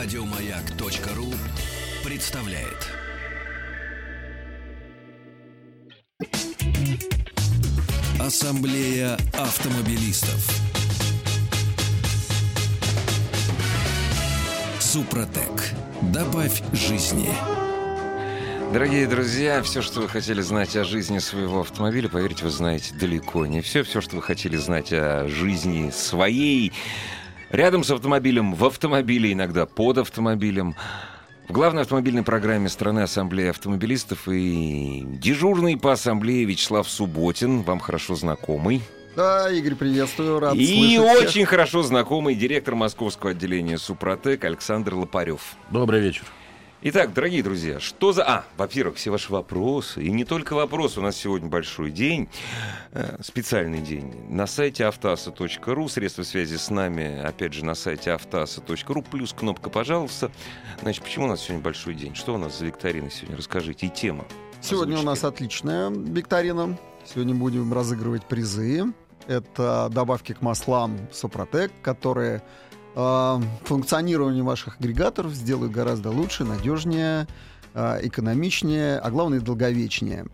Радиомаяк.ру представляет. Ассамблея автомобилистов. Супротек. Добавь жизни. Дорогие друзья, все, что вы хотели знать о жизни своего автомобиля, поверьте, вы знаете далеко не все. Все, что вы хотели знать о жизни своей, рядом с автомобилем, в автомобиле, иногда под автомобилем. В главной автомобильной программе страны Ассамблеи автомобилистов и дежурный по ассамблее Вячеслав Субботин, вам хорошо знакомый. Да, Игорь, приветствую, рад И слышать очень хорошо знакомый директор московского отделения Супротек Александр Лопарев. Добрый вечер. Итак, дорогие друзья, что за... А, во-первых, все ваши вопросы. И не только вопросы. У нас сегодня большой день, э, специальный день. На сайте автоаса.ру, средства связи с нами, опять же, на сайте автоаса.ру, плюс кнопка «Пожалуйста». Значит, почему у нас сегодня большой день? Что у нас за викторина сегодня? Расскажите. И тема. Сегодня у нас отличная викторина. Сегодня будем разыгрывать призы. Это добавки к маслам Супротек, которые функционирование ваших агрегаторов сделают гораздо лучше, надежнее, э, экономичнее, а главное долговечнее.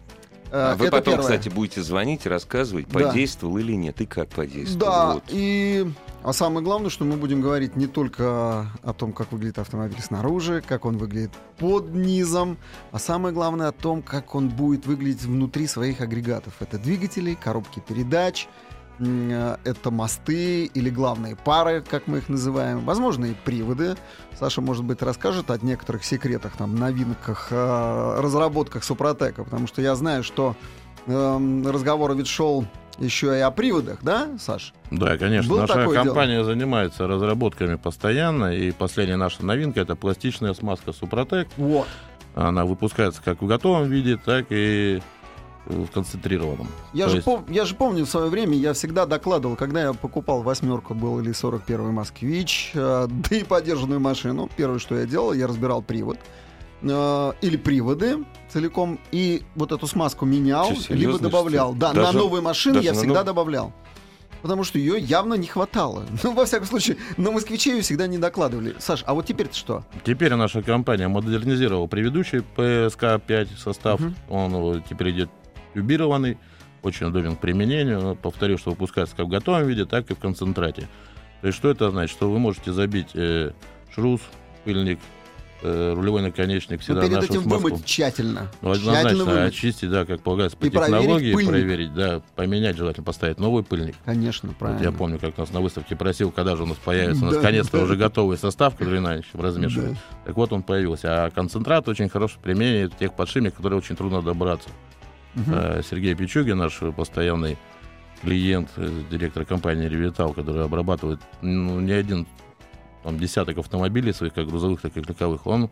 Э, А вы это потом, первое. кстати, будете звонить и рассказывать, Да. подействовал или нет, и как подействовал. Да, Вот. и а самое главное, что мы будем говорить не только о том, как выглядит автомобиль снаружи, как он выглядит под низом, а самое главное о том, как он будет выглядеть внутри своих агрегатов. Это двигатели, коробки передач, э, это мосты или главные пары, как мы их называем, возможно, и приводы. Саша, может быть, расскажет о некоторых секретах, там, новинках, э, разработках Супротека, потому что я знаю, что эм, разговор ведь шел еще и о приводах, да, Саш? Да, конечно. Было наша компания занимается разработками постоянно. И последняя наша новинка это пластичная смазка Супротек. Вот. Она выпускается как в готовом виде, так и концентрированном. Я То же, есть- пом- я же помню в свое время, я всегда докладывал, когда я покупал восьмерку был или 41-й Москвич, э, да и подержанную машину. Первое, что я делал, я разбирал привод. э, или приводы целиком, и вот эту смазку менял, серьезно, либо добавлял. что? Да, Даже- на новые машины я всегда нов- добавлял. Потому что ее явно не хватало. Ну, во всяком случае, на москвиче ее всегда не докладывали. Саш, а вот теперь-то что? Теперь наша компания модернизировала предыдущий PSK-5 состав. Мгм. Он э, теперь идет тюбированный, очень удобен к применению. Но, Повторю, что выпускается как в готовом виде, так и в концентрате. То есть что это значит? Что вы можете забить э, шрус, пыльник, э, рулевой наконечник Ну, всегда перед нашу этим смазку. вымыть тщательно. Ну, тщательно однозначно вымыть. очистить, да, как полагается, по И проверить технологии, пыльник. проверить, да, поменять желательно, поставить новый пыльник. Конечно, Вот правильно. я помню, как нас на выставке просил, когда же у нас появится Да, наконец-то да. уже готовый состав, который иначе размешивать. Да. Так вот он появился. А концентрат очень хороший применение тех подшипников, которые очень трудно добраться. Э, Сергей Пичугин, наш постоянный клиент, э, директор компании «Ревитал», который обрабатывает ну, не один там, десяток автомобилей своих, как грузовых, так и легковых, он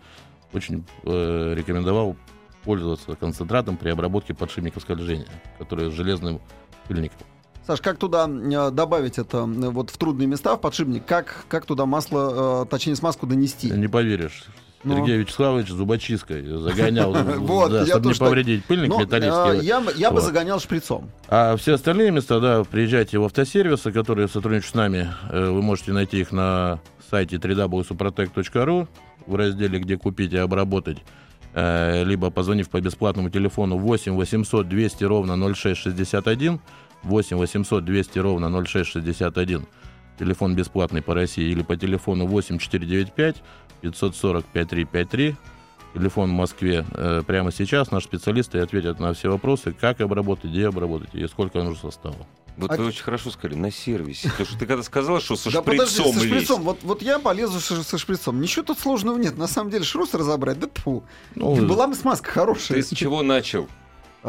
очень э, рекомендовал пользоваться концентратом при обработке подшипников скольжения, которые с железным пыльником. Саш, как туда э, добавить это вот в трудные места, в подшипник? Как, как туда масло, точнее смазку донести? Не поверишь. Ну. Сергей Вячеславович зубочисткой загонял, Вот, да, я чтобы не повредить пыльник Ну, э, металлический. я, бы- я бы загонял шприцом. А все остальные места, да, приезжайте в автосервисы, которые сотрудничают с нами. Э, Вы можете найти их на сайте www.suprotec.ru в разделе «Где купить и обработать», Э, либо позвонив по бесплатному телефону 8 800 200 ровно 0661, 8 800 200 ровно 0661, телефон бесплатный по России, или по телефону 8 495 540 5353, телефон в Москве. Э, Прямо сейчас наши специалисты ответят на все вопросы, как обработать, где обработать и сколько нужно состава. Вот А- вы очень хорошо сказали, на сервисе. Потому что ты когда сказал, что со да подожди, шприцом со шприцом. Вот, вот я полезу со, со шприцом. Ничего тут сложного нет. На самом деле шрус разобрать, да тьфу. Ну, Была бы смазка хорошая. Ты с чего начал?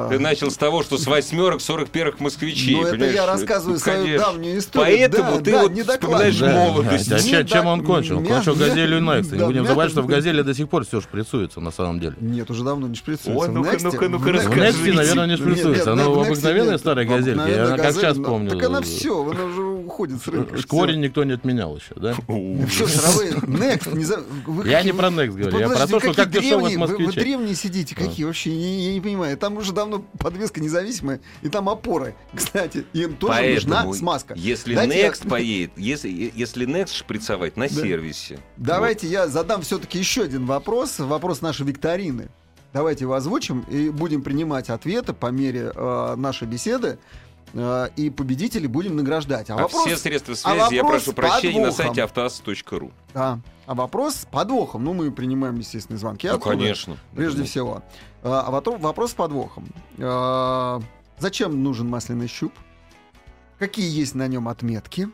Ты начал с того, что с восьмерок 41-х москвичей. Ну, это я рассказываю Ну, свою конечно. давнюю историю. Поэтому Да, ты да, вот не вспоминаешь докладывай. молодость. А Не чем, чем он кончил? Он мя- кончил газелью Next. Не да, будем забывать, что в газели до сих пор все шприцуется на самом деле. Нет, уже давно не шприцуется. Ой, В ну-ка, ну-ка, ну-ка, Next'е- В. Next, наверное, не шприцуется. нет, Оно в обыкновенной старой газельке. Я как газель, сейчас ну, помню. Так она все, она уже уходит с рынка. Шкворень никто не отменял еще, да? Не за- вы Я не про Next говорю, я про то, что какие как дешевые древние- вы- древние сидите, какие вообще, я не понимаю. Там уже равно подвеска независимая, и там опоры. Кстати, им тоже нужна Поэтому, смазка. если Дайте я- Next поедет, если, если Next шприцовать на Да. сервисе. Давайте я задам все-таки еще один вопрос, вопрос нашей викторины. Давайте его озвучим и будем принимать ответы по мере э, нашей беседы. Э, и победителей будем награждать. А, А, вопрос, все средства а связи я вопрос прошу прощения на подвохом. сайте автоаз.ру. Да. а вопрос с подвохом. Ну, мы принимаем, естественно, звонки. Ну, оттуда, конечно. Прежде Да. всего. А потом вопрос с подвохом. А, Зачем нужен масляный щуп? Какие есть на нем отметки?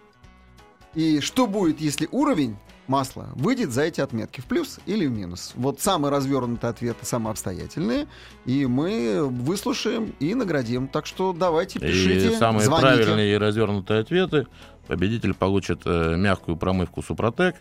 И что будет, если уровень масла выйдет за эти отметки? В плюс или в минус? Вот самые развернутые ответы, самые обстоятельные. И мы выслушаем и наградим. Так что давайте, пишите, И самые звоните. правильные и развернутые ответы победитель получит э, мягкую промывку Супротек.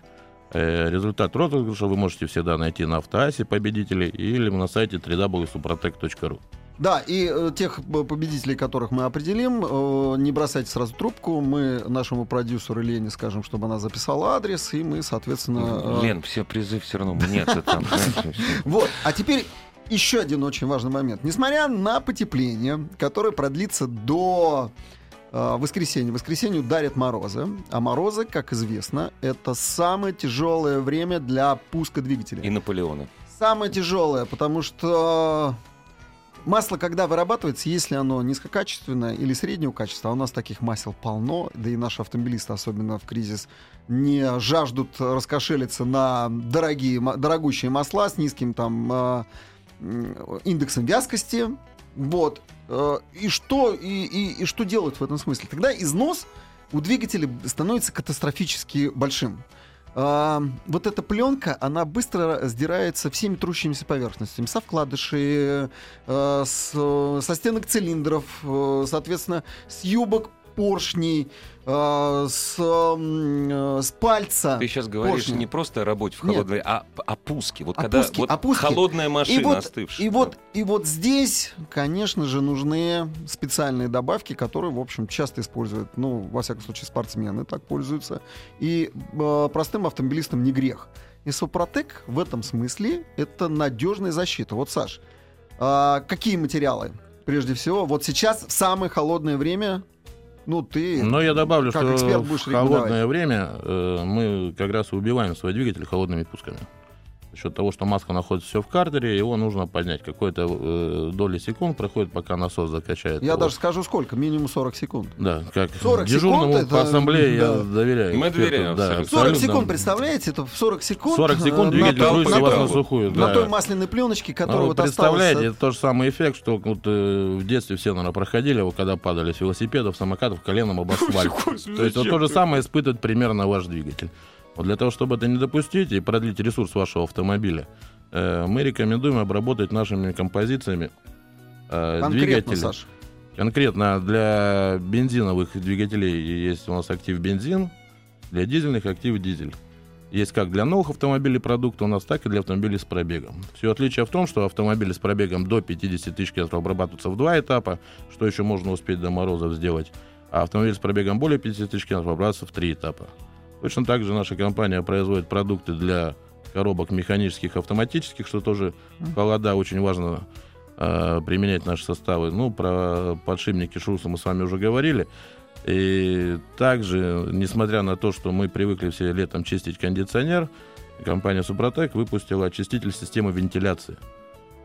Э, результат розыгрыша вы можете всегда найти на автоасе победителей или на сайте www.suprotec.ru. Да, и э, тех э, победителей, которых мы определим, э, не бросайте сразу трубку. Мы нашему продюсеру Лене скажем, чтобы она записала адрес, и мы, соответственно... э, Лен, все призы все равно это там. Вот, а теперь еще один очень важный момент. Несмотря на потепление, которое продлится до э, воскресенья, воскресенье ударят морозы, а морозы, как известно, это самое тяжелое время для пуска двигателя. И Наполеона. Самое тяжелое, потому что масло, когда вырабатывается, если оно низкокачественное или среднего качества, а у нас таких масел полно, да и наши автомобилисты, особенно в кризис, не жаждут раскошелиться на дорогие, дорогущие масла с низким там м, индексом вязкости. Вот. Э, И что, и, и- и что делать в этом смысле? Тогда износ у двигателя становится катастрофически большим. Вот эта пленка, она быстро сдирается всеми трущимися поверхностями. Со вкладышей, э, со стенок цилиндров, э, соответственно, с юбок поршней, э, с, э, с пальца. Ты сейчас говоришь поршня. не просто о работе в Нет. холодное, а о пуске. Вот О когда вот о пуске. холодная машина и вот, остывшая. и вот, и вот здесь, конечно же, нужны специальные добавки, которые, в общем, часто используют, ну, во всяком случае, спортсмены так пользуются. И э, простым автомобилистам не грех. И Супротек в этом смысле это надежная защита. Вот, Саш, а, какие материалы? Прежде всего, вот сейчас, в самое холодное время, ну, ты... Но я добавлю, как что эксперт в холодное время э, мы как раз убиваем свой двигатель холодными пусками. За счет того, что маска находится все в картере, его нужно поднять. Какой-то э, доли секунд проходит, пока насос закачает. Я его. даже скажу сколько, минимум 40 секунд. Да, как 40 дежурному секунд по это- ассамблее да. я доверяю. Мы эксперту, доверяем да, абсолютно. 40 абсолютно. секунд, представляете? Это в 40 секунд. 40 секунд э, двигатель на- грузится на- у вас на- на сухую. На да. той масляной пленочке, Ну, которая вы вот осталась... представляете, это тот же самый эффект, что вот, э, в детстве все, наверное, проходили, вот, когда падали с велосипедов, самокатов коленом об асфальт. То есть вот то же самое испытывает примерно ваш двигатель. Вот для того, чтобы это не допустить и продлить ресурс вашего автомобиля, э, мы рекомендуем обработать нашими композициями э, Конкретно, двигатель. Саш. Конкретно для бензиновых двигателей есть у нас актив бензин, для дизельных актив дизель. Есть как для новых автомобилей продукты у нас, так и для автомобилей с пробегом. Все отличие в том, что автомобили с пробегом до 50 тысяч километров обрабатываются в два этапа, что еще можно успеть до морозов сделать, а автомобиль с пробегом более 50 тысяч километров обрабатывается в три этапа. Точно так же наша компания производит продукты для коробок механических, автоматических, что тоже в холода очень важно э, применять наши составы. Ну, про подшипники шруса мы с вами уже говорили. И также, несмотря на то, что мы привыкли все летом чистить кондиционер, компания Супротек выпустила очиститель системы вентиляции.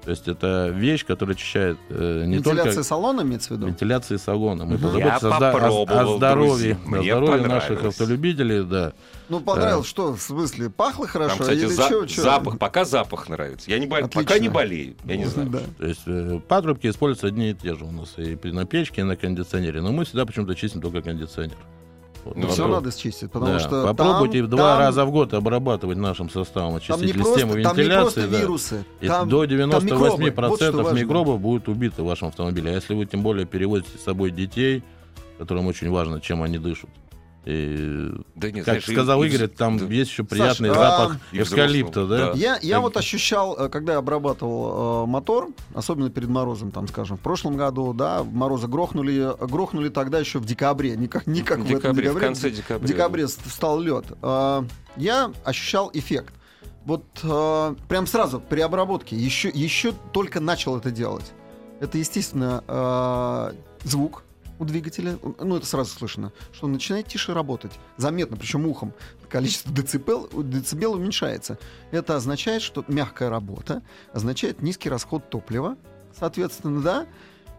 То есть это вещь, которая очищает э, не Вентиляция только салона имеется в виду? вентиляции салона. Мы позаботимся Я о, о- о здоровье, о здоровье наших автолюбителей, да. Ну, понравилось, что, в смысле, пахло хорошо? Там, кстати, или за- чё- чё? запах, пока запах нравится. Я не бол- Отлично. пока не болею, я не знаю. Да. То есть э, патрубки используются одни и те же у нас и при- на печке, и на кондиционере. Но мы всегда почему-то чистим только кондиционер. Вот, Ну, Все надо счистить, потому да, что попробуйте там- два там- раза в год обрабатывать нашим Там составом очиститель просто, системы там не просто вентиляции. да. вирусы. И там, до там 98% микробы. Вот что важно. микробов будет убито в вашем автомобиле. А если вы тем более перевозите с собой детей, которым очень важно, чем они дышат. И, Да нет, как знаешь, и- сказал и Игорь, вз- там да. есть еще приятный а, запах и эвкалипта, да? да. Я, я Так. вот ощущал, э, когда я обрабатывал э, мотор, особенно перед морозом, там, скажем, в прошлом году, да, морозы грохнули, грохнули тогда еще в декабре, не как, не как В в этом декабре, в декабре. конце В декабря. декабре с- встал лед. А, Я ощущал эффект. Вот э, прям сразу при обработке еще, еще только начал это делать. Это, естественно, э, звук у двигателя, ну это сразу слышно, что он начинает тише работать, заметно, причем ухом. Количество децибел, децибел уменьшается. Это означает, что мягкая работа, означает низкий расход топлива, соответственно, да,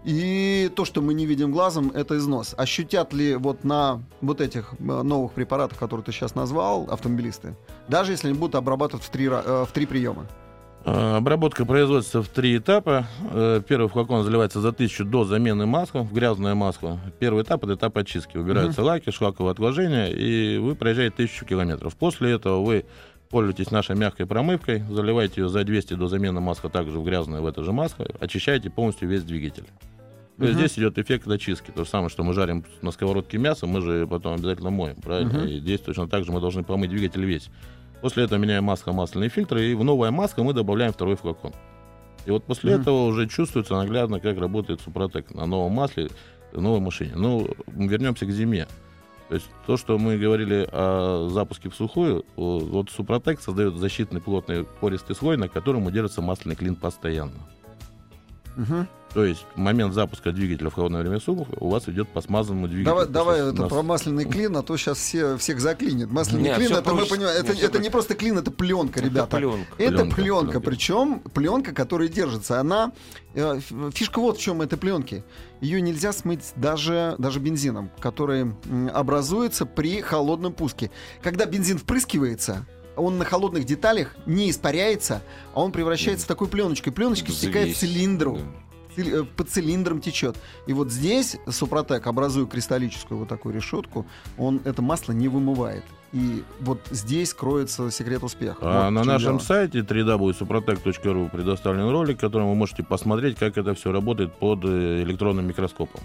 и то, что мы не видим глазом, это износ. Ощутят ли вот на вот этих э, новых препаратах, которые ты сейчас назвал, автомобилисты, даже если они будут обрабатывать в три, э, в три приема? Э, Обработка производится в три этапа. Э, Первый флакон заливается за тысячу до замены масла в грязное масло. Первый этап — это этап очистки. Убираются лаки, шлаковые отложения, и вы проезжаете тысячу километров. После этого вы пользуетесь нашей мягкой промывкой, заливаете ее за 200 до замены масла также в грязное в это же масло, очищаете полностью весь двигатель. То есть Мгм. здесь идет эффект очистки. То же самое, что мы жарим на сковородке мясо, мы же потом обязательно моем, правильно? Мгм. И здесь точно так же мы должны помыть двигатель весь. После этого меняем масло, масляные фильтры, и в новое масло мы добавляем второй флакон. И вот после Мгм. этого уже чувствуется наглядно, как работает Супротек на новом масле, в новой машине. Ну, вернемся к зиме. То есть то, что мы говорили о запуске в сухую, вот Супротек создает защитный плотный пористый слой, на котором удержится масляный клин постоянно. Мгм. То есть в момент запуска двигателя в холодное время суток у вас идет по смазанному двигателю. Давай, давай это нас- про масляный клин, а то сейчас все, всех заклинит. Масляный Не, клин, это мы проще. понимаем, это, это не просто клин, это пленка, ребята. пленка. Это Пленка, пленка, пленка. причем пленка, которая держится. Она э, фишка вот в чем этой пленки. Ее нельзя смыть даже, даже бензином, который образуется при холодном пуске. Когда бензин впрыскивается, он на холодных деталях не испаряется, а он превращается в такую пленочку. И пленочка стекает в цилиндру Да. Э, по цилиндрам течет. И вот здесь Супротек, образуя кристаллическую вот такую решетку, он это масло не вымывает. И вот здесь кроется секрет успеха. А Вот на нашем дело. сайте www.suprotec.ru предоставлен ролик, в котором вы можете посмотреть, как это все работает под э, электронным микроскопом.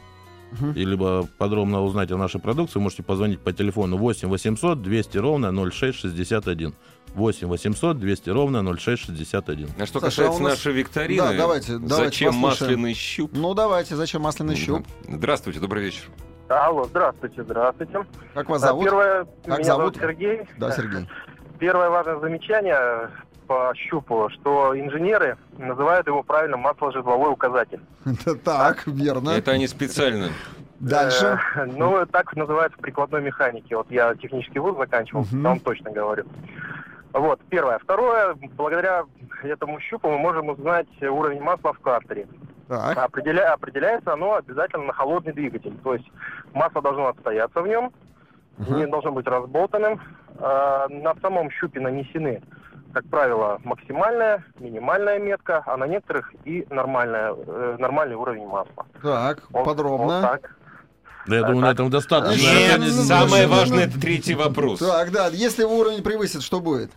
Мгм. И либо подробно узнать о нашей продукции, можете позвонить по телефону 8 800 200 ровно 0661. 8 800 200 ровно 0661. А что Саша, касается а нас- нашей викторины, Да, давайте, давайте зачем послушаем. масляный щуп? Ну давайте, зачем масляный щуп? Здравствуйте, добрый вечер. Алло, здравствуйте, здравствуйте. Как вас А, зовут? Первое, Как меня зовут? зовут Сергей. Да, Сергей. Первое важное замечание по щупу, что инженеры называют его правильно масложитловой указатель. Так, верно. Это они специально. Дальше. Э, ну, так называют в прикладной механике. Вот я технический вуз заканчивал, я вам точно говорю. Вот, первое. Второе, благодаря этому щупу мы можем узнать уровень масла в картере. Так. Определя- определяется оно обязательно на холодный двигатель. То есть масло должно отстояться в нем, не Ага. должно быть разболтанным. А, на самом щупе нанесены, как правило, максимальная, минимальная метка, а на некоторых и нормальная, э, нормальный уровень масла. Так, Вот- подробно. вот так. Да, я думаю, на этом достаточно. Нет, Это не- ну, самое важное это третий вопрос. Так, да, если уровень превысит, что будет?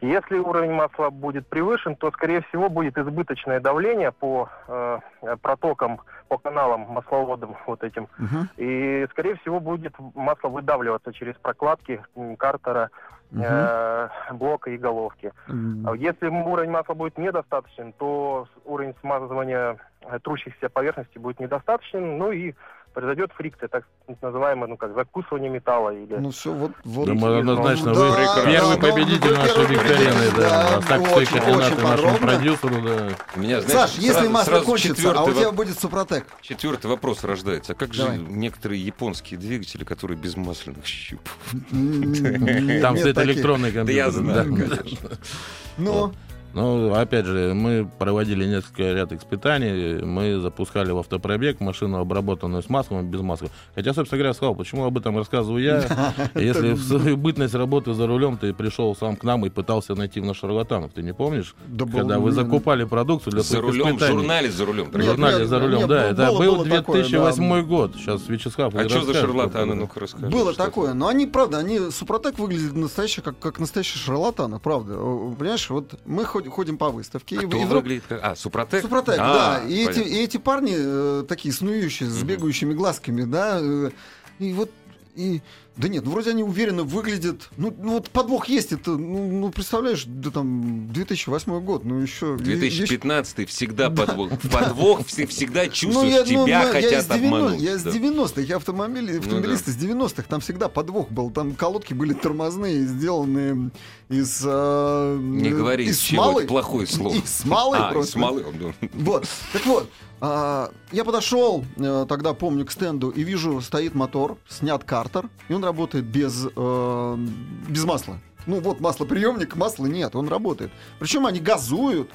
Если уровень масла будет превышен, то, скорее всего, будет избыточное давление по э, протокам, по каналам масловодам вот этим. Мгм, И, скорее всего, будет масло выдавливаться через прокладки картера, мгм. э, блока и головки. А Если уровень масла будет недостаточен, то уровень смазывания э, трущихся поверхностей будет недостаточен, ну и произойдет фрикция, так называемое, ну как закусывание металла или... Ну все, вот, вот. Думаю, однозначно Да, вы прекрасно. первый да, победитель вы нашей викторины. Да. да, так все очень, координаты нашему продюсеру, да. У меня, знаете, Саш, если сразу- масло сразу кончится, а у тебя будет Супротек. Четвертый вопрос рождается. А как же Давай. некоторые японские двигатели, которые без масляных щупов? Там стоит электронный Да компьютер. я знаю, да. конечно. Ну, Ну, опять же, мы проводили несколько ряд испытаний. Мы запускали в автопробег машину, обработанную с маслом и без масла. Хотя, собственно говоря, сказал, почему об этом рассказываю я. Если в свою бытность работы за рулем ты пришел сам к нам и пытался найти в нас шарлатанов, ты не помнишь? Когда вы закупали продукцию для За рулем, в испытаний. журнале за рулем. В журнале за рулем, да. Это было был такое, 2008 да. год. Сейчас Вячеслав А что за шарлатаны? Ну-ка расскажи. Было такое, но они, правда, они Супротек выглядят настоящие, как, как настоящие шарлатаны, правда. Понимаешь, вот мы ходим, ходим по выставке. в- Кто и вдруг- выглядит как... А, Супротек? Супротек, А, да. И эти, и эти парни э, такие снующие, с бегающими глазками, да. э, и вот и Да нет, ну вроде они уверенно выглядят. Ну, ну вот подвох есть, это, ну, ну, представляешь, да там 2008 год, ну еще... 2015 всегда подвох. Подвох вс- всегда Ну, чувствуешь, я, ну, тебя ну, я хотят из 90 обмануть. Я из Да. 90-х, я автомобили, автомобилист из 90-х, там всегда подвох был. Там колодки были тормозные, сделанные из... э, Не говори, из из смолы. плохое слово. Из смолы А, из просто. смолы. он, да. Вот, так вот, а, я подошел, э, тогда помню, к стенду и вижу, стоит мотор, снят картер, и он работает без, э, без масла. Ну вот маслоприемник, масла нет, он работает. Причем они газуют.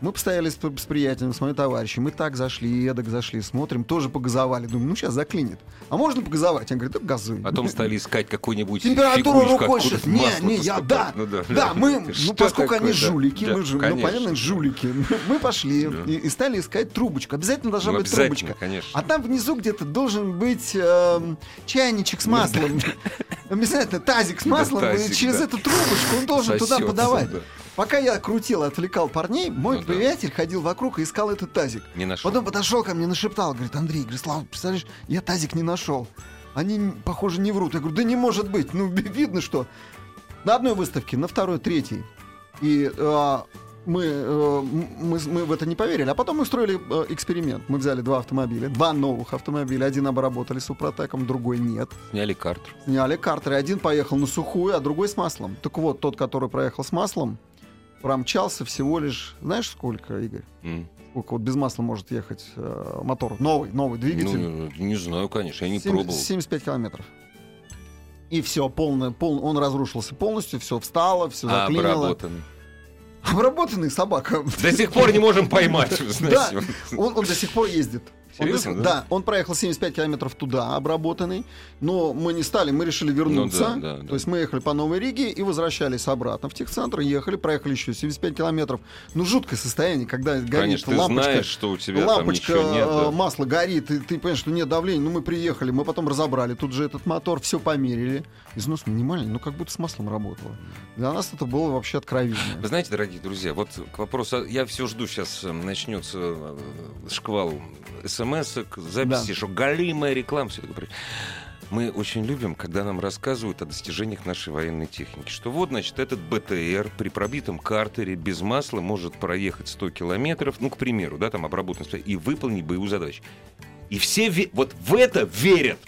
Мы постояли с, с приятелем, с моим товарищем, мы так зашли, эдак зашли, смотрим, тоже погазовали. Думаю, ну сейчас заклинит. А можно погазовать? Он говорит, да газуй. Потом стали искать какую-нибудь Температуру рукой шить. Не, не, я, да. Ну да, да, мы, ну поскольку такое, они да? жулики, Да, мы же, ну понятно, жулики, мы пошли Да. и, и стали искать трубочку. Обязательно должна Ну, быть трубочка. конечно. А там внизу где-то должен быть эм, чайничек с Ну маслом. Обязательно тазик с маслом, и через эту трубочку он должен туда подавать. Да. Пока я крутил, отвлекал парней, мой Ну да. приятель ходил вокруг и искал этот тазик. Не нашел. Потом подошел ко мне, нашептал, говорит, Андрей, говорит, Слава, представляешь, я тазик не нашел. Они, похоже, не врут. Я говорю, да не может быть. Ну, ви- видно, что на одной выставке, на второй, третьей. И а, мы, э, мы, мы в это не поверили. А потом мы устроили э, эксперимент. Мы взяли два автомобиля, два новых автомобиля. Один обработали супротеком, другой нет. Сняли картер. Сняли картеры. Один поехал на сухую, а другой с маслом. Так вот, тот, который проехал с маслом, промчался всего лишь... Знаешь, сколько, Игорь? М. Сколько вот без масла может ехать э, мотор? Новый, новый двигатель. Ну, не знаю, конечно, я не Семь- пробовал. 75 километров. И все, полное, пол, он разрушился полностью, все встало, все А, заклинило. обработан. Обработанный собака. До сих пор не можем поймать, Да, он, он до сих пор ездит. Он Серьезно, сих- да? да, он проехал 75 километров туда, обработанный, но мы не стали, мы решили вернуться. Ну да, да, да. То есть мы ехали по Новой Риге и возвращались обратно в техцентр, ехали, проехали еще 75 километров. Ну, жуткое состояние, когда горит Конечно, ты лампочка. знаешь, что у тебя лампочка, там ничего нет. э, да. масло горит, и ты понимаешь, что нет давления. Ну, мы приехали, мы потом разобрали. Тут же этот мотор, все померили. Износ минимальный, ну, как будто с маслом работало. Для нас это было вообще откровение. Вы знаете, дорогие друзья, вот к вопросу, я все жду, сейчас начнется э, шквал смс записи, Да. что галимая реклама, все такое. Мы очень любим, когда нам рассказывают о достижениях нашей военной техники. Что вот, значит, этот БТР при пробитом картере без масла может проехать 100 километров, ну, к примеру, да, там обработанный, и выполнить боевую задачу. И все ве- вот в это верят.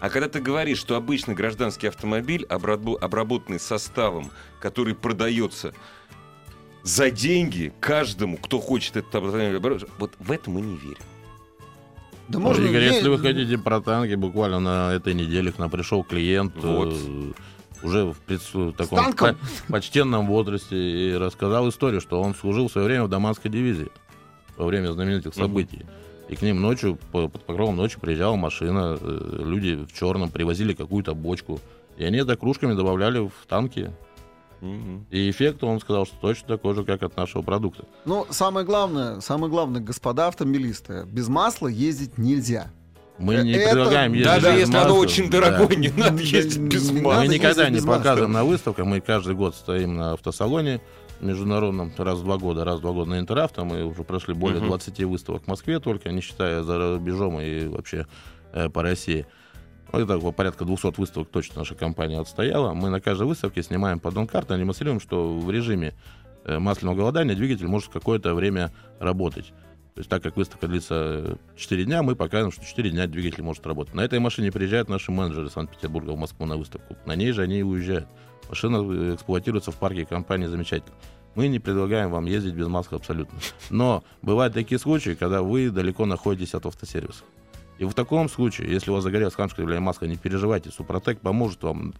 А когда ты говоришь, что обычный гражданский автомобиль, обрабо- обработанный составом, который продается за деньги каждому, кто хочет этот автомобиль вот в это мы не верим. Да Ну, Игорь, е- если вы хотите про танки, буквально на этой неделе к нам пришел клиент Вот. э, уже в пред- таком по- почтенном возрасте и рассказал историю, что он служил в свое время в Даманской дивизии во время знаменитых событий. И к ним ночью, по- под покровом ночи приезжала машина, э, люди в черном привозили какую-то бочку. И они это кружками добавляли в танки. И эффект, он сказал, что точно такой же, как от нашего продукта. Ну, самое главное, самое главное, господа автомобилисты, без масла ездить нельзя. Мы не это- предлагаем ездить Даже без если оно масла. очень Да. дорогое, не надо Да, ездить без не масла. Мы никогда не показываем на выставках. Мы каждый год стоим на автосалоне международном раз в два года, раз в два года на Интеравто. Мы уже прошли более Мгм. 20 выставок в Москве только, не считая за рубежом и вообще э, по России. Ну, это порядка 200 выставок точно наша компания отстояла. Мы на каждой выставке снимаем поддон-карту, а демонстрируем, что в режиме э, масляного голодания двигатель может какое-то время работать. То есть так как выставка длится 4 дня, мы показываем, что 4 дня двигатель может работать. На этой машине приезжают наши менеджеры Санкт-Петербурга в Москву на выставку. На ней же они и уезжают. Машина э, эксплуатируется в парке компании замечательно. Мы не предлагаем вам ездить без масла абсолютно. Но бывают такие случаи, когда вы далеко находитесь от автосервиса. И в таком случае, если у вас загорелась хамская или маска, не переживайте, Супротек поможет вам.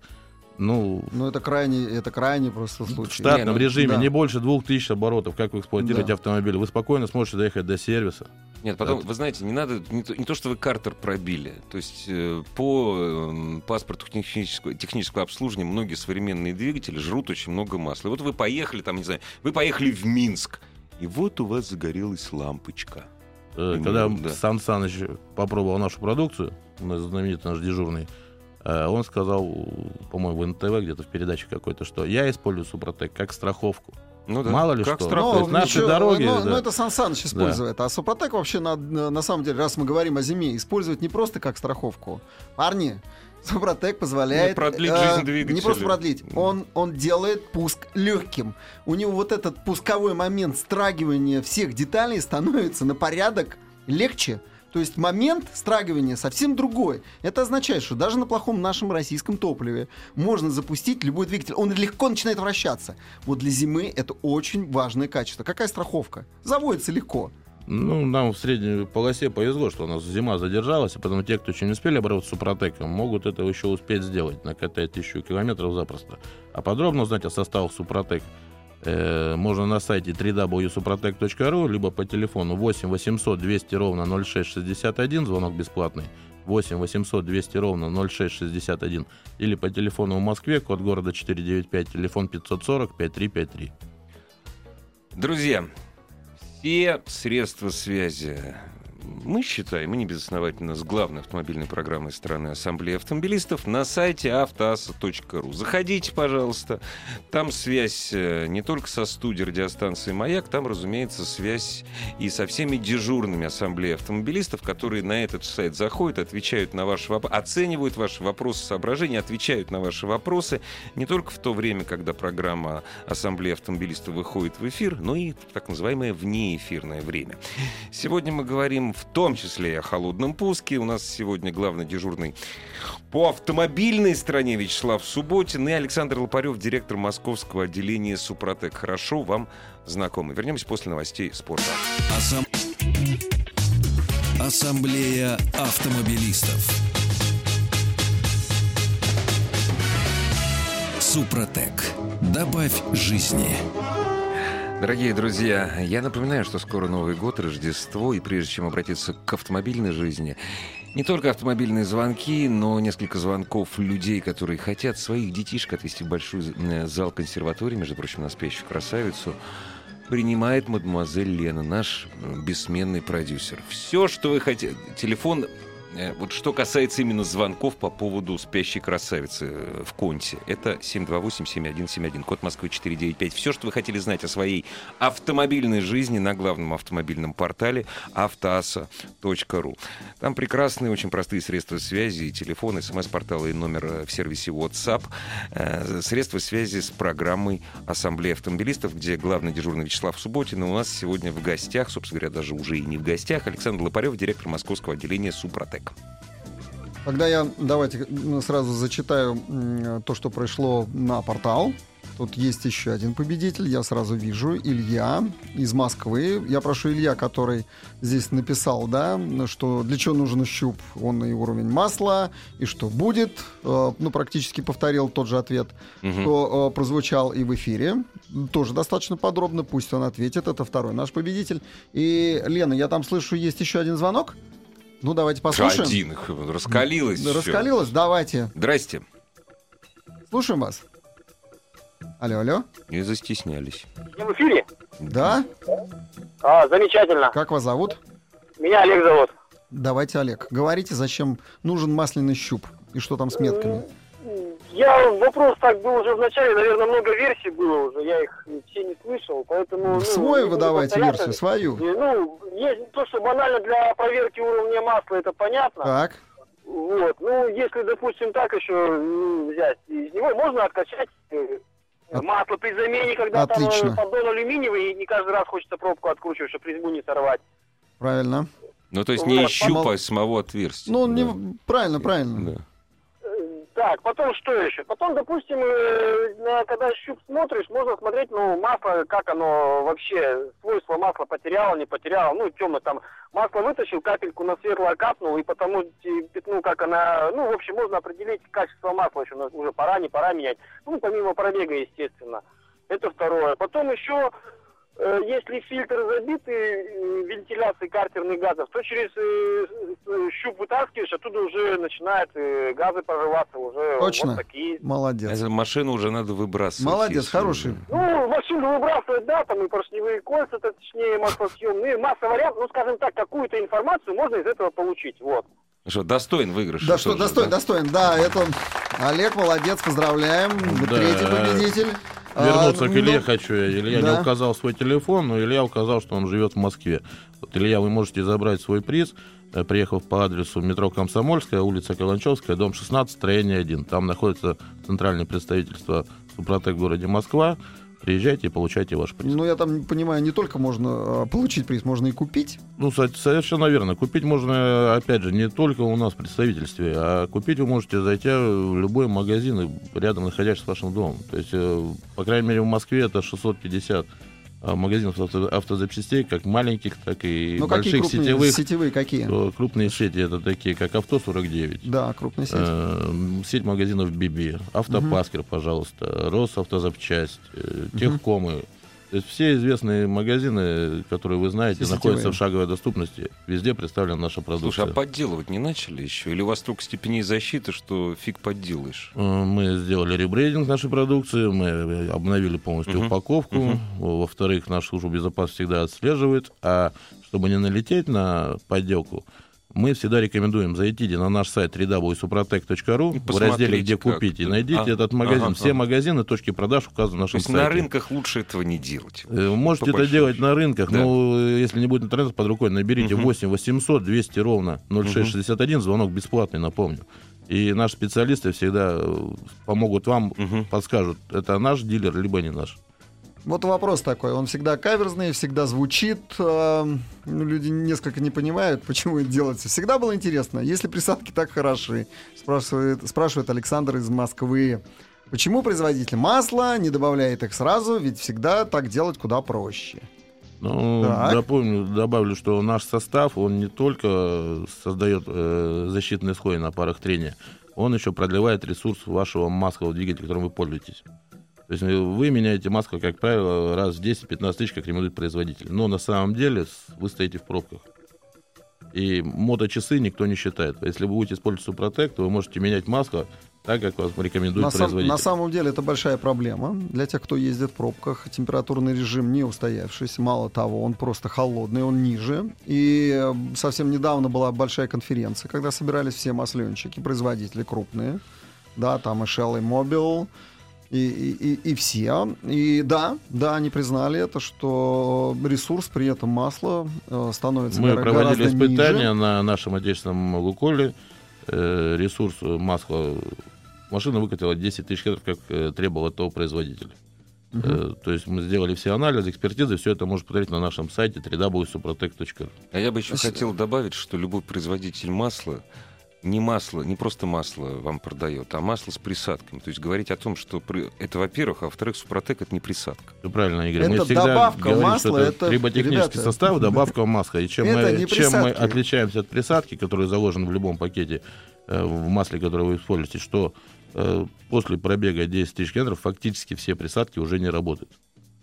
Ну, Ну, это крайне, это крайне просто в случай. штатном ну, режиме да. не больше 2000 оборотов, как вы эксплуатируете Да. автомобиль. Вы спокойно сможете доехать до сервиса. Нет, потом, Это- вы знаете, не надо, не то, не то, что вы картер пробили. То есть э, по эм, паспорту технического, технического обслуживания многие современные двигатели жрут очень много масла. И вот вы поехали, там, не знаю, вы поехали в Минск, и вот у вас загорелась лампочка. Э, Именно, Когда да. Сан Саныч попробовал нашу продукцию, наш знаменитый наш дежурный, э, он сказал, по-моему, в НТВ где-то в передаче какой-то, что я использую Супротек как страховку. Ну да. Мало ли Как что. страховка. То есть наши ничего, дороги... ну, да. ну, это Сан Саныч использует. А Супротек вообще на, на самом деле, раз мы говорим о зиме, использовать не просто как страховку. Парни, Супротек позволяет... Не продлить э, жизнь двигателя. Не просто продлить. Он, он делает пуск легким. У него вот этот пусковой момент страгивания всех деталей становится на порядок легче. То есть момент страгивания совсем другой. Это означает, что даже на плохом нашем российском топливе можно запустить любой двигатель. Он легко начинает вращаться. Вот для зимы это очень важное качество. Какая страховка? Заводится легко. Ну, нам в средней полосе повезло, что у нас зима задержалась, и поэтому те, кто еще не успели обработать Супротеком, могут это еще успеть сделать, накатать тысячу километров запросто. А подробно узнать о составах Супротек э, можно на сайте www.suprotec.ru, либо по телефону 8 800 200 ровно 0661, звонок бесплатный, 8 800 200 ровно 0661, или по телефону в Москве, код города 495, телефон 540 5353. Друзья, все средства связи, мы считаем, мы не безосновательно, с главной автомобильной программой страны Ассамблеи автомобилистов на сайте автоаса.ру. Заходите, пожалуйста. Там связь э, не только со студией радиостанции «Маяк», там, разумеется, связь и со всеми дежурными Ассамблеи автомобилистов, которые на этот сайт заходят, отвечают на ваши вопросы, оценивают ваши вопросы, соображения, отвечают на ваши вопросы не только в то время, когда программа Ассамблеи автомобилистов выходит в эфир, но и так называемое внеэфирное время. Сегодня мы говорим в том числе и о холодном пуске. У нас сегодня главный дежурный по автомобильной стороне Вячеслав Субботин и Александр Лопарев, директор московского отделения «Супротек». Хорошо вам знакомы. Вернемся после новостей спорта. Ассам- Ассамблея автомобилистов. Супротек. Добавь жизни. Дорогие друзья, я напоминаю, что скоро Новый год, Рождество, и прежде чем обратиться к автомобильной жизни, не только автомобильные звонки, но несколько звонков людей, которые хотят своих детишек отвезти в большой э, зал консерватории, между прочим, на спящую красавицу, принимает мадемуазель Лена, наш э, бессменный продюсер. Все, что вы хотите... Телефон Вот что касается именно звонков по поводу спящей красавицы э, в Конте, это 728-7171, код Москвы 495. Все, что вы хотели знать о своей автомобильной жизни на главном автомобильном портале автоаса.ру. Там прекрасные, очень простые средства связи, и телефон, смс-порталы и номер э, в сервисе WhatsApp, э, средства связи с программой Ассамблеи автомобилистов, где главный дежурный Вячеслав Субботин. И у нас сегодня в гостях, собственно говоря, даже уже и не в гостях, Александр Лопарев, директор московского отделения Супротек. Тогда я давайте м, сразу зачитаю то, что пришло на портал. Тут есть еще один победитель, я сразу вижу, Илья из Москвы. Я прошу Илья, который здесь написал, да, что для чего нужен щуп, он и уровень масла, и что будет, Э, ну, практически повторил тот же ответ, Мгм. что э, прозвучал и в эфире, тоже достаточно подробно, пусть он ответит, это второй наш победитель. И, Лена, я там слышу, есть еще один звонок? Ну, давайте послушаем. Один, их раскалилось. Раскалилось? Давайте. Здрасте. Слушаем вас. Алло, алло. Не застеснялись. Я в эфире? Да? А, замечательно. Как вас зовут? Меня Олег зовут. Давайте, Олег. Говорите, зачем нужен масляный щуп и что там с метками? Я вопрос так был уже в начале, наверное, много версий было уже, я их все не слышал, поэтому... ну, Свой не вы давайте версию, свою. И, Ну, есть то, что банально для проверки уровня масла, это понятно. Так. Вот. Ну, если, допустим, так еще ну, взять, из него можно откачать э, От- масло при замене, когда Отлично. там э, поддон алюминиевый, и не каждый раз хочется пробку откручивать, чтобы резьбу не сорвать. Правильно. Ну, то есть не из щупа, помол- а из самого отверстия. Ну, Да. не... правильно, правильно. Да. Так, потом что еще? Потом, допустим, э, когда щуп смотришь, можно смотреть, ну, масло, как оно вообще, свойства масла потеряло, не потеряло, ну, темно там, масло вытащил, капельку на светлое капнул, и потому пятну, как она, ну, в общем, можно определить качество масла еще, ну, уже пора, не пора менять, ну, помимо пробега, естественно. Это второе. Потом еще, если фильтр забитый э, вентиляцией картерных газов, то через э, э, щуп вытаскиваешь, оттуда уже начинают э, газы прорываться, уже Точно. вот такие. Молодец. Эту машину уже надо выбрасывать. Молодец, если- хороший. Ну, машину выбрасывать, да, там и поршневые кольца, точнее, маслосъемные, масса вариантов, ну, скажем так, какую-то информацию можно из этого получить, вот. Что, достоин выигрыша. Да что, достоин, да? достоин. Да, это Олег, молодец, поздравляем. Да. Третий победитель. Вернуться А, к Илье ну, хочу. Илья да. не указал свой телефон, но Илья указал, что он живет в Москве. Вот, Илья, вы можете забрать свой приз, э, приехав по адресу метро Комсомольская, улица Каланчевская, дом 16, строение 1. Там находится центральное представительство Супротек в городе Москва. Приезжайте и получайте ваш приз. Ну, я там понимаю, не только можно а, получить приз, можно и купить. Ну, со- совершенно верно. Купить можно, опять же, не только у нас в представительстве, а купить вы можете, зайти в любой магазин, рядом находящийся с вашим домом. То есть, э, по крайней мере, в Москве это 650 а, магазинов авто- автозапчастей, как маленьких, так и ну, какие больших крупные сетевых. сетевые какие? То Крупные сети это такие, как Авто 49. Да, крупные сети. Э, Сеть магазинов Биби, Автопаскер, пожалуйста, Росавтозапчасть, э, Техкомы. То есть все известные магазины, которые вы знаете, Все находятся сетевые. в шаговой доступности. Везде представлена наша Слушай, продукция. а подделывать не начали еще? Или у вас столько степеней защиты, что фиг подделаешь? Э, Мы сделали ребрейдинг нашей продукции, мы э, обновили полностью Мгм. упаковку. Мгм. Во-вторых, наша служба безопасности всегда отслеживает. А чтобы не налететь на подделку, мы всегда рекомендуем зайти на наш сайт www.suprotec.ru в разделе «Где как купить» и найдите А, этот магазин. ага, Все ага. магазины, точки продаж указаны на То нашем есть сайте. на рынках лучше этого не делать. Э, Можете это делать счету. на рынках, Да. но э, если не будет интернета под рукой, наберите Мгм. 8 800 200 ровно 0661, звонок бесплатный, напомню. И наши специалисты всегда э, помогут вам, Мгм. подскажут, это наш дилер, либо не наш. Вот вопрос такой, он всегда каверзный, всегда звучит. э, ну, люди несколько не понимают, почему это делается. Всегда было интересно, если присадки так хороши, спрашивает, спрашивает Александр из Москвы. Почему производитель масла не добавляет их сразу, ведь всегда так делать куда проще. Ну, Так. допомню, добавлю, что наш состав, он не только создает э, защитный слой на парах трения, он еще продлевает ресурс вашего маскового двигателя, которым вы пользуетесь. То есть э, вы меняете масло, как правило, раз в 10-15 тысяч, как рекомендует производитель. Но на самом деле вы стоите в пробках. И моточасы никто не считает. Если вы будете использовать Супротек, то вы можете менять масло так, как вас рекомендует На, сам- производитель. на самом деле это большая проблема для тех, кто ездит в пробках. Температурный режим не устоявшийся. Мало того, он просто холодный, он ниже. И э, совсем недавно была большая конференция, когда собирались все масленщики, производители крупные. Да, там и Shell, и Mobil, и, и, и- все. И да, да, они признали это, что ресурс при этом масла э, становится Мы гора- проводили гораздо испытания ниже. на нашем отечественном Луколе. Э, ресурс масла машина выкатила 10 тысяч километров, как э, требовал этого производитель. Э, то есть мы сделали все анализы, экспертизы, все это можно посмотреть на нашем сайте www.suprotec.ru. А я бы еще хотел добавить, что любой производитель масла не масло, не просто масло вам продает, а масло с присадками. То есть говорить о том, что при- это, во-первых, а во-вторых, Супротек это не присадка. Все правильно, Игорь. Это мы всегда добавка говорим, масла, что это- триботехнический ребята, состав, добавка масла. И чем, Это мы, чем мы отличаемся от присадки, которая заложена в любом пакете э, в масле, которое вы используете, что э, после пробега 10 тысяч километров фактически все присадки уже не работают.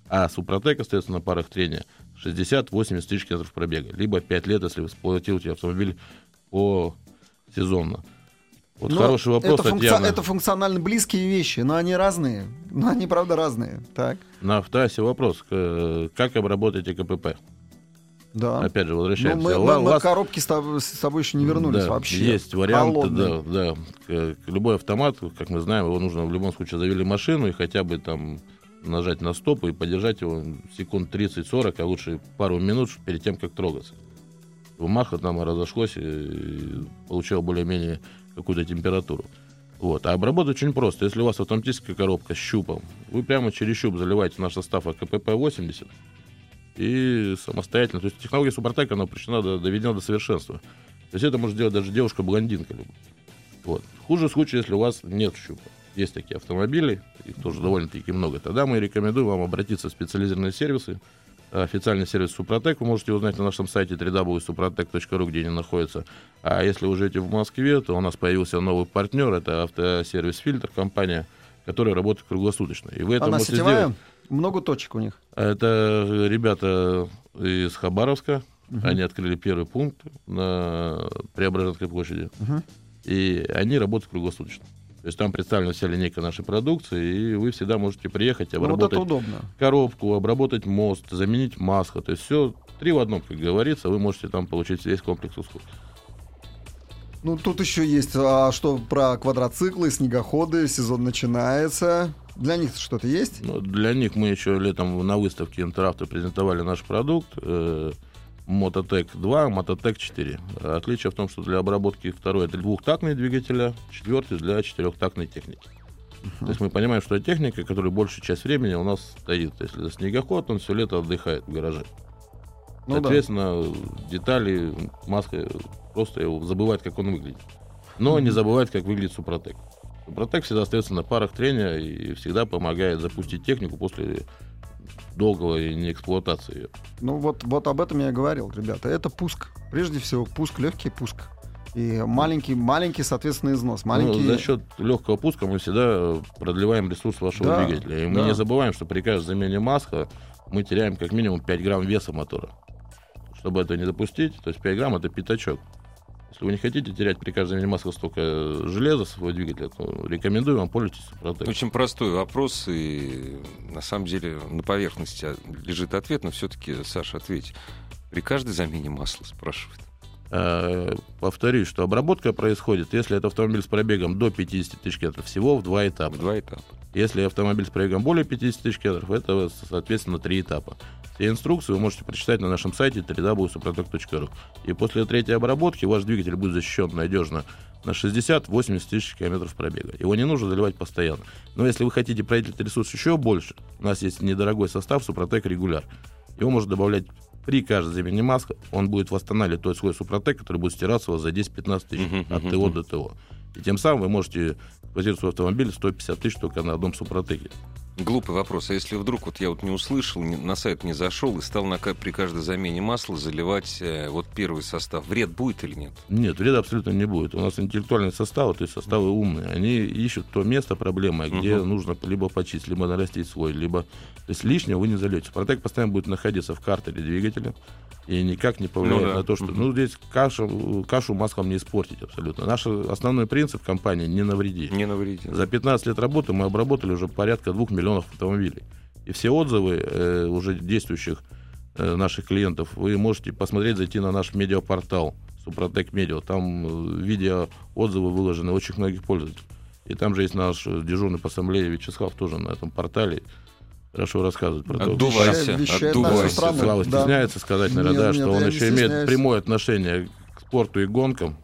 А Супротек остается на парах трения 60-80 тысяч километров пробега. Либо 5 лет, если вы эксплуатируете автомобиль по сезонно. Вот Но хороший вопрос, это, функци- это функционально близкие вещи, но они разные. Но они, правда, разные. Так, На автоасе вопрос. Как обработаете КПП? да. Опять же, возвращаемся. мы, У мы- мы вас- к коробке с тоб- с тобой еще не вернулись Да, вообще. Есть варианты, Холодные. да, да. Любой автомат, как мы знаем, его нужно в любом случае завели машину и хотя бы там нажать на стоп и подержать его секунд 30-40, а лучше пару минут перед тем, как трогаться. Маха там разошлось и получил более-менее какую-то температуру. Вот. А обработать очень просто. Если у вас автоматическая коробка с щупом, вы прямо через щуп заливаете наш состав АКПП-80 и самостоятельно. То есть технология Супротек, она причина до- доведена до совершенства. То есть это может делать даже девушка-блондинка. Вот. Хуже случай, если у вас нет щупа. Есть такие автомобили, их тоже довольно-таки много. Тогда мы рекомендуем вам обратиться в специализированные сервисы. Официальный сервис Супротек вы можете узнать на нашем сайте www.suprotec.ru, где они находятся. А если вы живете в Москве, то у нас появился новый партнер, это автосервис «Фильтр», компания, которая работает круглосуточно. И вы это Она можете сетевая? сделать. Много точек у них. Это ребята из Хабаровска. Они открыли первый пункт на Преображенской площади. Мгм. И они работают круглосуточно. То есть там представлена вся линейка нашей продукции, и вы всегда можете приехать, Ну, вот обработать это удобно. коробку, обработать мост, заменить масло. То есть все три в одном, как говорится, вы можете там получить весь комплекс услуг. Ну, тут еще есть, а, что про квадроциклы, снегоходы, сезон начинается. Для них что-то есть? Ну, для них мы еще летом на выставке Интеравто презентовали наш продукт. Мототек 2, Мототек 4. Отличие в том, что для обработки второй это двухтактные двигателя, четвертый для четырехтактной техники. То есть мы понимаем, что это техника, которая большую часть времени у нас стоит. Если это снегоход, он все лето отдыхает в гараже. Ну да. Соответственно, детали, маска просто его забывает, как он выглядит. Но не забывает, как выглядит Супротек. Супротек всегда остается на парах трения и всегда помогает запустить технику после долгого и не эксплуатации ее. Ну вот, вот об этом я и говорил, ребята. Это пуск. Прежде всего, пуск, легкий пуск. И маленький, маленький, соответственно, износ. Маленький... Ну, за счет легкого пуска мы всегда продлеваем ресурс вашего Да, двигателя. И мы да. не забываем, что при каждой замене маска мы теряем как минимум 5 грамм веса мотора. Чтобы это не допустить, то есть 5 грамм это пятачок. Если вы не хотите терять при каждой замене маска столько железа своего двигателя, то рекомендую вам пользоваться Супротек. Очень простой вопрос, и на самом деле на поверхности лежит ответ, но все-таки, Саша, ответь. При каждой замене масла спрашивает. Э, Повторюсь, что обработка происходит, если это автомобиль с пробегом до 50 тысяч километров, всего в два этапа. В два этапа. Если автомобиль с пробегом более 50 тысяч километров, это, соответственно, три этапа. Все инструкции вы можете прочитать на нашем сайте www.suprotec.ru. И после третьей обработки ваш двигатель будет защищен надежно на 60-80 тысяч километров пробега. Его не нужно заливать постоянно. Но если вы хотите пройти этот ресурс еще больше, у нас есть недорогой состав Супротек регуляр. Его можно добавлять при каждой замене маска. Он будет восстанавливать тот свой Супротек, который будет стираться у вас за 10-15 тысяч от ТО до ТО. И тем самым вы можете эксплуатировать свой автомобиль 150 тысяч только на одном Супротеке. Глупый вопрос. А если вдруг вот я вот не услышал, на сайт не зашел и стал на, при каждой замене масла заливать э, вот первый состав, вред будет или нет? Нет, вреда абсолютно не будет. У нас интеллектуальные составы, то есть составы умные. Они ищут то место проблемы, где Мгм. нужно либо почистить, либо нарастить свой, либо... То есть лишнего вы не зальете. Протек постоянно будет находиться в картере двигателя и никак не повлияет Ну да. на то, что... Мгм. Ну, здесь кашу, кашу маслом не испортить абсолютно. Наш основной принцип компании — не навреди. Не навреди. За 15 лет работы мы обработали уже порядка 2 миллионов автомобилей. И все отзывы э, уже действующих э, наших клиентов вы можете посмотреть, зайти на наш медиапортал Супротек Медиа. Там э, видео отзывы выложены очень многих пользователей. И там же есть наш дежурный по ассамблее Вячеслав тоже на этом портале. Хорошо рассказывает про то. Отдувайся, Вещает- вещает отдувайся. Слава Да. стесняется сказать, наверное, Нет, да, нет, что он еще имеет прямое отношение к спорту и гонкам.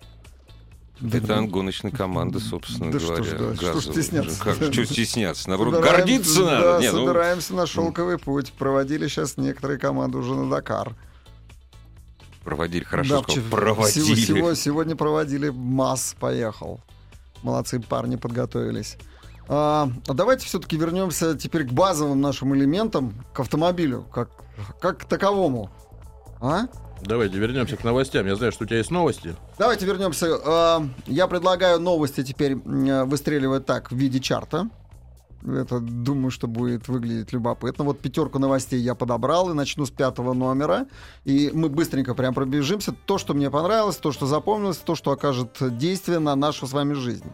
Это гоночной команды, собственно Да что говоря. ж, да, что ж стесняться? Как, что стесняться? Наоборот, Собираемся- гордиться да, надо. Не, ну, собираемся на шелковый путь. Проводили сейчас некоторые команды уже на Дакар. проводили, хорошо Да, сказал, проводили. сего- сего- сегодня проводили. МАЗ поехал. Молодцы парни подготовились. А, а давайте все-таки вернемся теперь к базовым нашим элементам, к автомобилю, как, как к таковому. А? Давайте вернемся к новостям. Я знаю, что у тебя есть новости. Давайте вернемся. А, я предлагаю новости теперь м, выстреливать так в виде чарта. Это, думаю, что будет выглядеть любопытно. Вот пятерку новостей я подобрал и начну с пятого номера. И мы быстренько прям пробежимся. То, что мне понравилось, то, что запомнилось, то, что окажет действие на нашу с вами жизнь.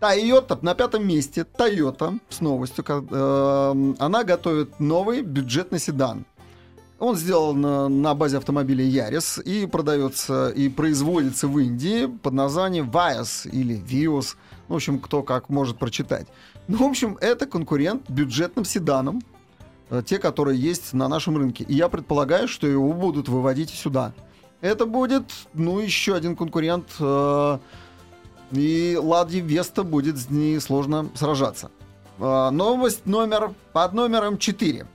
Toyota на пятом месте. Toyota с новостью. э, Она готовит новый бюджетный седан. Он сделан на, базе автомобиля Ярис и продается и производится в Индии под названием Vios или Vios. Ну, в общем, кто как может прочитать. Ну, в общем, это конкурент бюджетным седанам, э, те, которые есть на нашем рынке. И я предполагаю, что его будут выводить сюда. Это будет, ну, еще один конкурент. э, и Ладье Веста будет с ней сложно сражаться. Э, Новость номер под номером 4.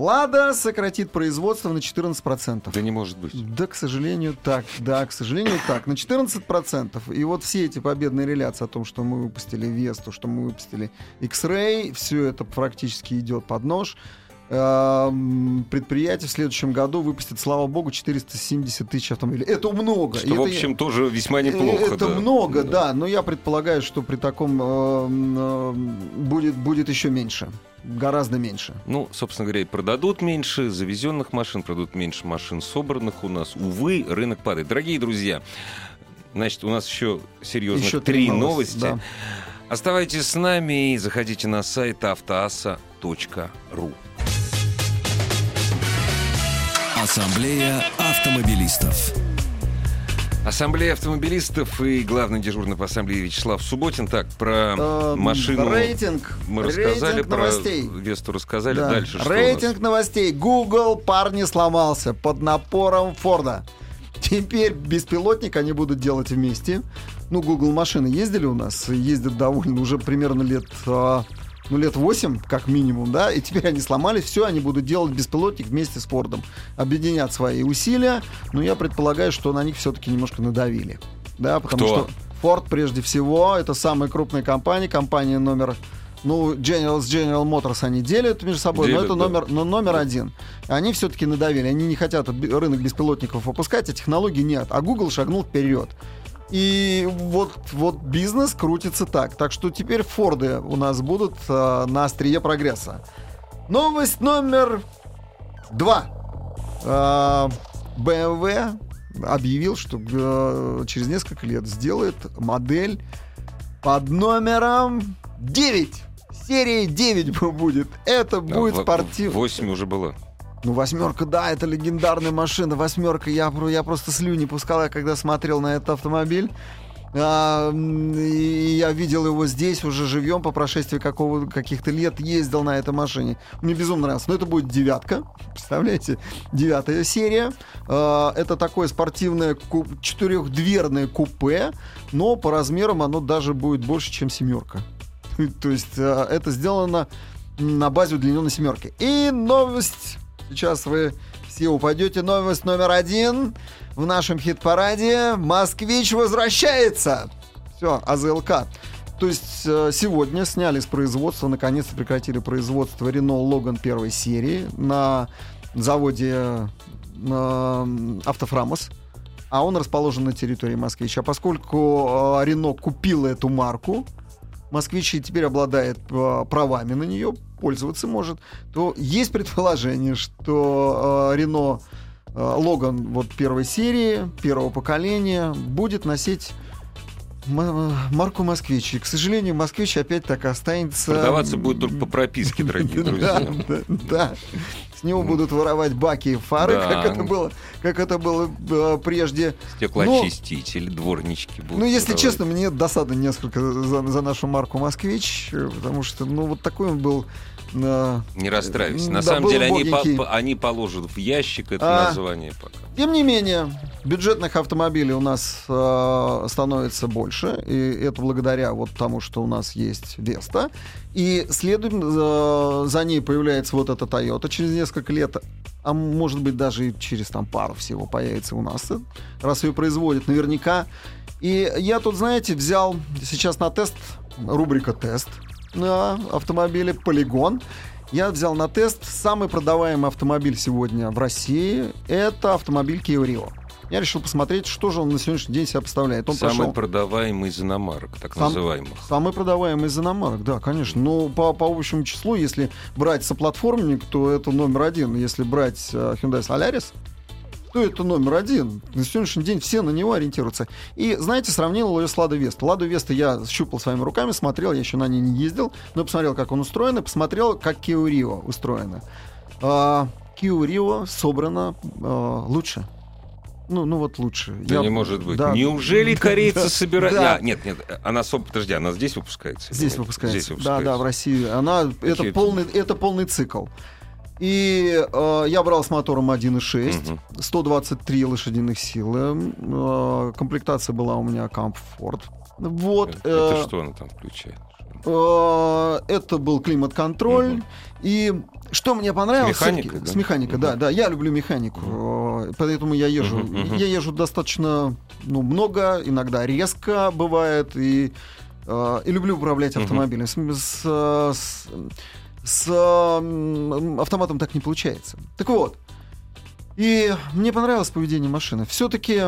Лада сократит производство на 14%. Да не может быть. Да, к сожалению, так. Да, к сожалению, так. На 14%. И вот все эти победные реляции о том, что мы выпустили Весту, что мы выпустили X-Ray, все это практически идет под нож. Эм, Предприятие в следующем году выпустит, слава богу, 470 тысяч автомобилей. Это много. Что, И в это- общем, тоже весьма неплохо. это да. много, да. но я предполагаю, что при таком э, э, будет, будет еще меньше. Гораздо меньше. Ну, собственно говоря, и продадут меньше завезенных машин, продадут меньше машин собранных у нас. Увы, рынок падает. Дорогие друзья, значит, у нас еще серьезно Еще три три новости. новости, да. Оставайтесь с нами и заходите на сайт автоаса.ру. Ассамблея автомобилистов. Ассамблея автомобилистов и главный дежурный по ассамблее Вячеслав Субботин. Так, про Э, машину Рейтинг. мы рассказали, рейтинг про новостей. Весту рассказали. Да. Дальше что Рейтинг новостей. Google парни сломался под напором Форда. Теперь беспилотник они будут делать вместе. Ну, Google машины ездили у нас, ездят довольно уже примерно лет, а, ну, лет 8, как минимум, да, и теперь они сломались, все, они будут делать беспилотник вместе с Фордом. Объединят свои усилия, но я предполагаю, что на них все-таки немножко надавили. Да, потому Кто? что Ford прежде всего, это самая крупная компания, компания номер ну, General, с General Motors они делят между собой, Делят, но это да. номер, но номер один. Они все-таки надавили, они не хотят рынок беспилотников выпускать, а технологий нет. А Google шагнул вперед. И вот, вот бизнес крутится так. Так что теперь Форды у нас будут э, на острие прогресса. Новость номер два. Э, BMW объявил, что э, через несколько лет сделает модель под номером 9. Серия 9 будет. Это будет в- спортив. Восемь уже было. Ну, восьмерка, да, это легендарная машина. Восьмерка, я, я просто слюни пускал, я когда смотрел на этот автомобиль. А, и я видел его здесь уже живьем по прошествии какого, каких-то лет, ездил на этой машине. Мне безумно нравится. Но это будет девятка, представляете? Девятая серия. А, это такое спортивное ку- четырехдверное купе, но по размерам оно даже будет больше, чем семерка. То есть а, это сделано на базе удлиненной семерки. И новость. Сейчас вы все упадете. Новость номер один в нашем хит-параде. Москвич возвращается. Все, АЗЛК. То есть э, сегодня сняли с производства, наконец-то прекратили производство Renault Logan первой серии на заводе э, Автофрамос. А он расположен на территории Москвича. Поскольку э, Renault купила эту марку, Москвич теперь обладает э, правами на нее, пользоваться может, то есть предположение, что э, Рено э, Логан вот первой серии, первого поколения будет носить марку Москвич. И, к сожалению, Москвич опять так останется... Продаваться будет только по прописке, дорогие друзья. да, да. С него будут воровать баки и фары, Да. как это было, как это было э, прежде. Стеклоочиститель, дворнички будут. Ну, если честно, мне досада несколько за, за нашу марку «Москвич», потому что, ну, вот такой он был... Не расстраивайся. На Да, самом деле они, по- они положат в ящик это А. название пока. Тем не менее, бюджетных автомобилей у нас э, становится больше, и это благодаря вот тому, что у нас есть Веста. И следом э, за ней появляется вот эта Toyota через несколько лет, а может быть даже и через там пару всего появится у нас, раз ее производят наверняка. И я тут, знаете, взял сейчас на тест, рубрика «Тест» на автомобиле «Полигон». Я взял на тест самый продаваемый автомобиль сегодня в России. Это автомобиль Kia Rio. Я решил посмотреть, что же он на сегодняшний день себя представляет. Он Самый прошел продаваемый из иномарок, так Сам- называемых. самый продаваемый из иномарок, да, конечно. Но по, по общему числу, если брать соплатформенник, то это номер один. Если брать э, Hyundai Solaris, то это номер один. На сегодняшний день все на него ориентируются. И, знаете, сравнил ее с Ладо Веста. Ладо Веста я щупал своими руками, смотрел, я еще на ней не ездил, но посмотрел, как он устроен, и посмотрел, как Kia Rio устроена. А, Kia Rio собрана а, лучше. Ну, ну вот лучше. Да Я- не может быть. да. Неужели корейцы Да. собирают... Да. А, нет, нет, она... Подожди, она здесь выпускается? Здесь выпускается. Здесь Да, да, в России. Она это полный, это полный цикл. И э, я брал с мотором 1.6, Мгм. 123 лошадиных силы. Э, комплектация была у меня комфорт. Вот. Это э, что она там включает? э, это был климат-контроль. Мгм. И что мне понравилось... Всё-таки- да? С механикой, да, да. Я люблю механику. э, Поэтому я езжу. Мгм, мгм. Я езжу достаточно ну, много, иногда резко бывает. И, э, и люблю управлять автомобилем. С, с- с- с, автоматом так не получается. Так вот. И мне понравилось поведение машины. Все-таки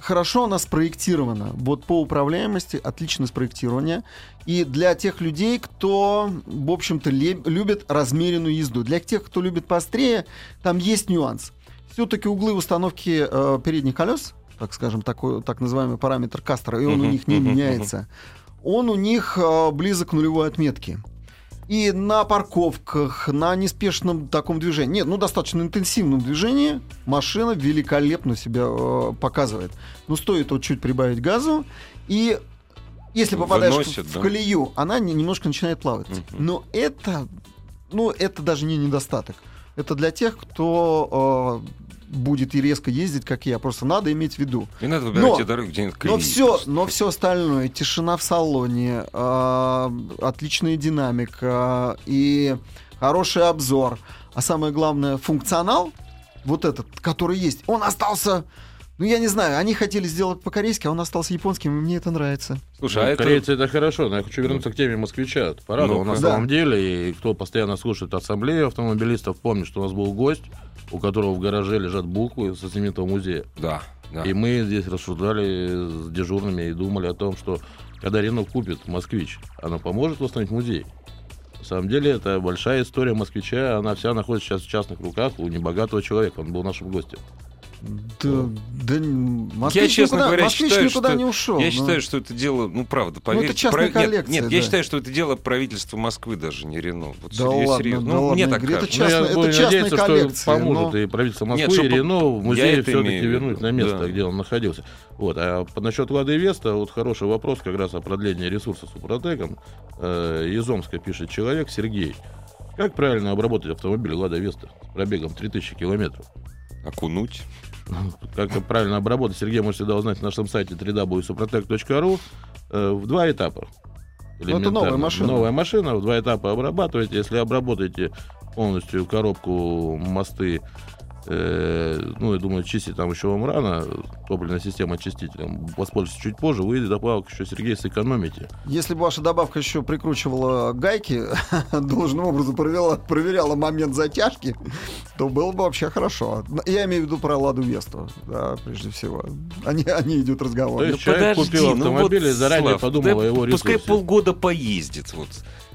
хорошо она спроектирована. Вот по управляемости отлично спроектирование. И для тех людей, кто, в общем-то, любит размеренную езду. Для тех, кто любит поострее, там есть нюанс. Все-таки углы установки э, передних колес, так скажем, такой, так называемый параметр Кастера, и он у них не меняется. Он у них э, близок к нулевой отметке. И на парковках, на неспешном таком движении, нет, ну, достаточно интенсивном движении машина великолепно себя э, показывает. Ну, стоит вот чуть прибавить газу, и если попадаешь Выносит, в, да? в колею, она не- немножко начинает плавать. Мгм. Но это, ну, это даже не недостаток. Это для тех, кто э, будет и резко ездить, как я. Просто надо иметь в виду. Не надо выбирать Но- те дороги, где нет Но все, просто. но все остальное, тишина в салоне, а, отличная динамика и хороший обзор, а самое главное функционал, вот этот, который есть, он остался. Ну, я не знаю, они хотели сделать по-корейски, а он остался японским, и мне это нравится. Слушай, а Ну, это... Корейцы это хорошо, но я хочу вернуться к теме москвича. Порадовал Ну-ка. на Да. самом деле, и кто постоянно слушает ассамблею автомобилистов, помнит, что у нас был гость, у которого в гараже лежат буквы со знаменитого музея. Да, да. И мы здесь рассуждали с дежурными и думали о том, что когда Рено купит «Москвич», она поможет восстановить музей. На самом деле, это большая история «Москвича», она вся находится сейчас в частных руках у небогатого человека, он был нашим гостем. Да, да, москвич Я, честно никуда, говоря, москвич считаю, никуда что- не ушел. Я ну. считаю, что это дело, ну правда, поверьте. частная про- нет, коллекция, Нет, я да. считаю, что это дело правительства Москвы даже, не Рено. Вот Да серьез- ладно, серьезно. да Ну, ладно, мне так Игорь, это кажется. чё- Частная- ну, это я частная надеяться, коллекция, что поможет но- и правительство Нет, Москвы, что и Рено Я музей это все-таки имею в вернуть на место, да. где он находился. Вот. А по- насчет Лады Веста, вот хороший вопрос как раз о продлении ресурса Супротеком. Э, из Омска пишет человек, Сергей. Как правильно обработать автомобиль Лада Веста с пробегом 3000 километров? Окунуть. Как правильно обработать, Сергей можете всегда узнать на нашем сайте www.suprotec.ru э, в два этапа. Ну, это новая машина. Новая машина, в два этапа обрабатываете. Если обработаете полностью коробку, мосты, ну, я думаю, чистить там еще вам рано, топливная система очистителем, воспользуйтесь чуть позже, вы добавок еще, Сергей, сэкономите. Если бы ваша добавка еще прикручивала гайки, должным образом проверяла, проверяла момент затяжки, то было бы вообще хорошо. Я имею в виду про Ладу Весту, да, прежде всего. Они, они идет разговор. То есть человек купил автомобиль и заранее ну Слав, подумал да о его Пускай ресурсе. полгода поездит. Вот.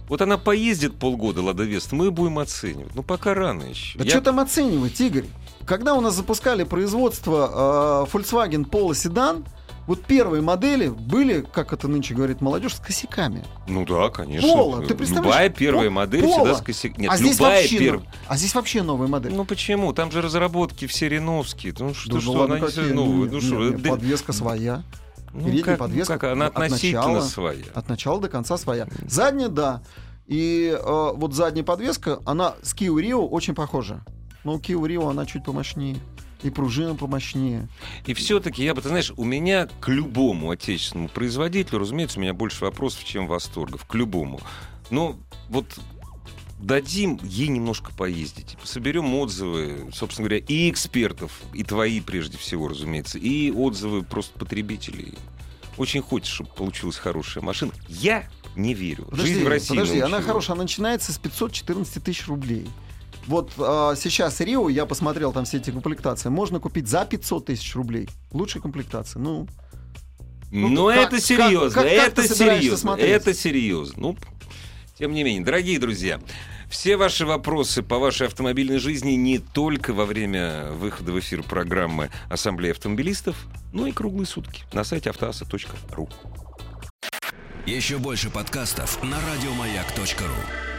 Вот она поездит полгода, Лада Вест, мы будем оценивать. Ну, пока рано еще. Да Я- что там оценивать, Игорь? Когда у нас запускали производство э, Volkswagen Polo седан, вот первые модели были, как это нынче говорит молодежь, с косяками. Ну да, конечно. Поло, ты представляешь? Любая первая модель Поло. всегда с косяком. Нет, а здесь любая вообще, первая. а здесь вообще новая модель. Ну почему? Там же разработки все реновские. Ну что, Да что, ну она не какие? новая. Нет, Ну нет, что, нет, да- подвеска своя. Ну, передняя как, ну, подвеска как, она от начала. своя. От начала до конца своя. Задняя, да. И э, вот задняя подвеска, она с Kia Rio очень похожа. Но у Kia Rio она чуть помощнее. И пружина помощнее. И все-таки, я бы, ты знаешь, у меня к любому отечественному производителю, разумеется, у меня больше вопросов, чем восторгов. К любому. Но вот дадим ей немножко поездить. Соберем отзывы, собственно говоря, и экспертов, и твои прежде всего, разумеется, и отзывы просто потребителей. Очень хочется, чтобы получилась хорошая машина. Я не верю. Подожди, Жизнь в России подожди она хорошая, она начинается с 514 тысяч рублей. Вот а, сейчас Рио, я посмотрел там все эти комплектации, можно купить за 500 тысяч рублей. Лучшей комплектации. Ну, Но Ну, как- это серьезно, как- как- как это серьезно, это серьезно. Ну, тем не менее, дорогие друзья, все ваши вопросы по вашей автомобильной жизни не только во время выхода в эфир программы Ассамблеи автомобилистов, но и круглые сутки на сайте автоаса.ру. Еще больше подкастов на радиомаяк.ру.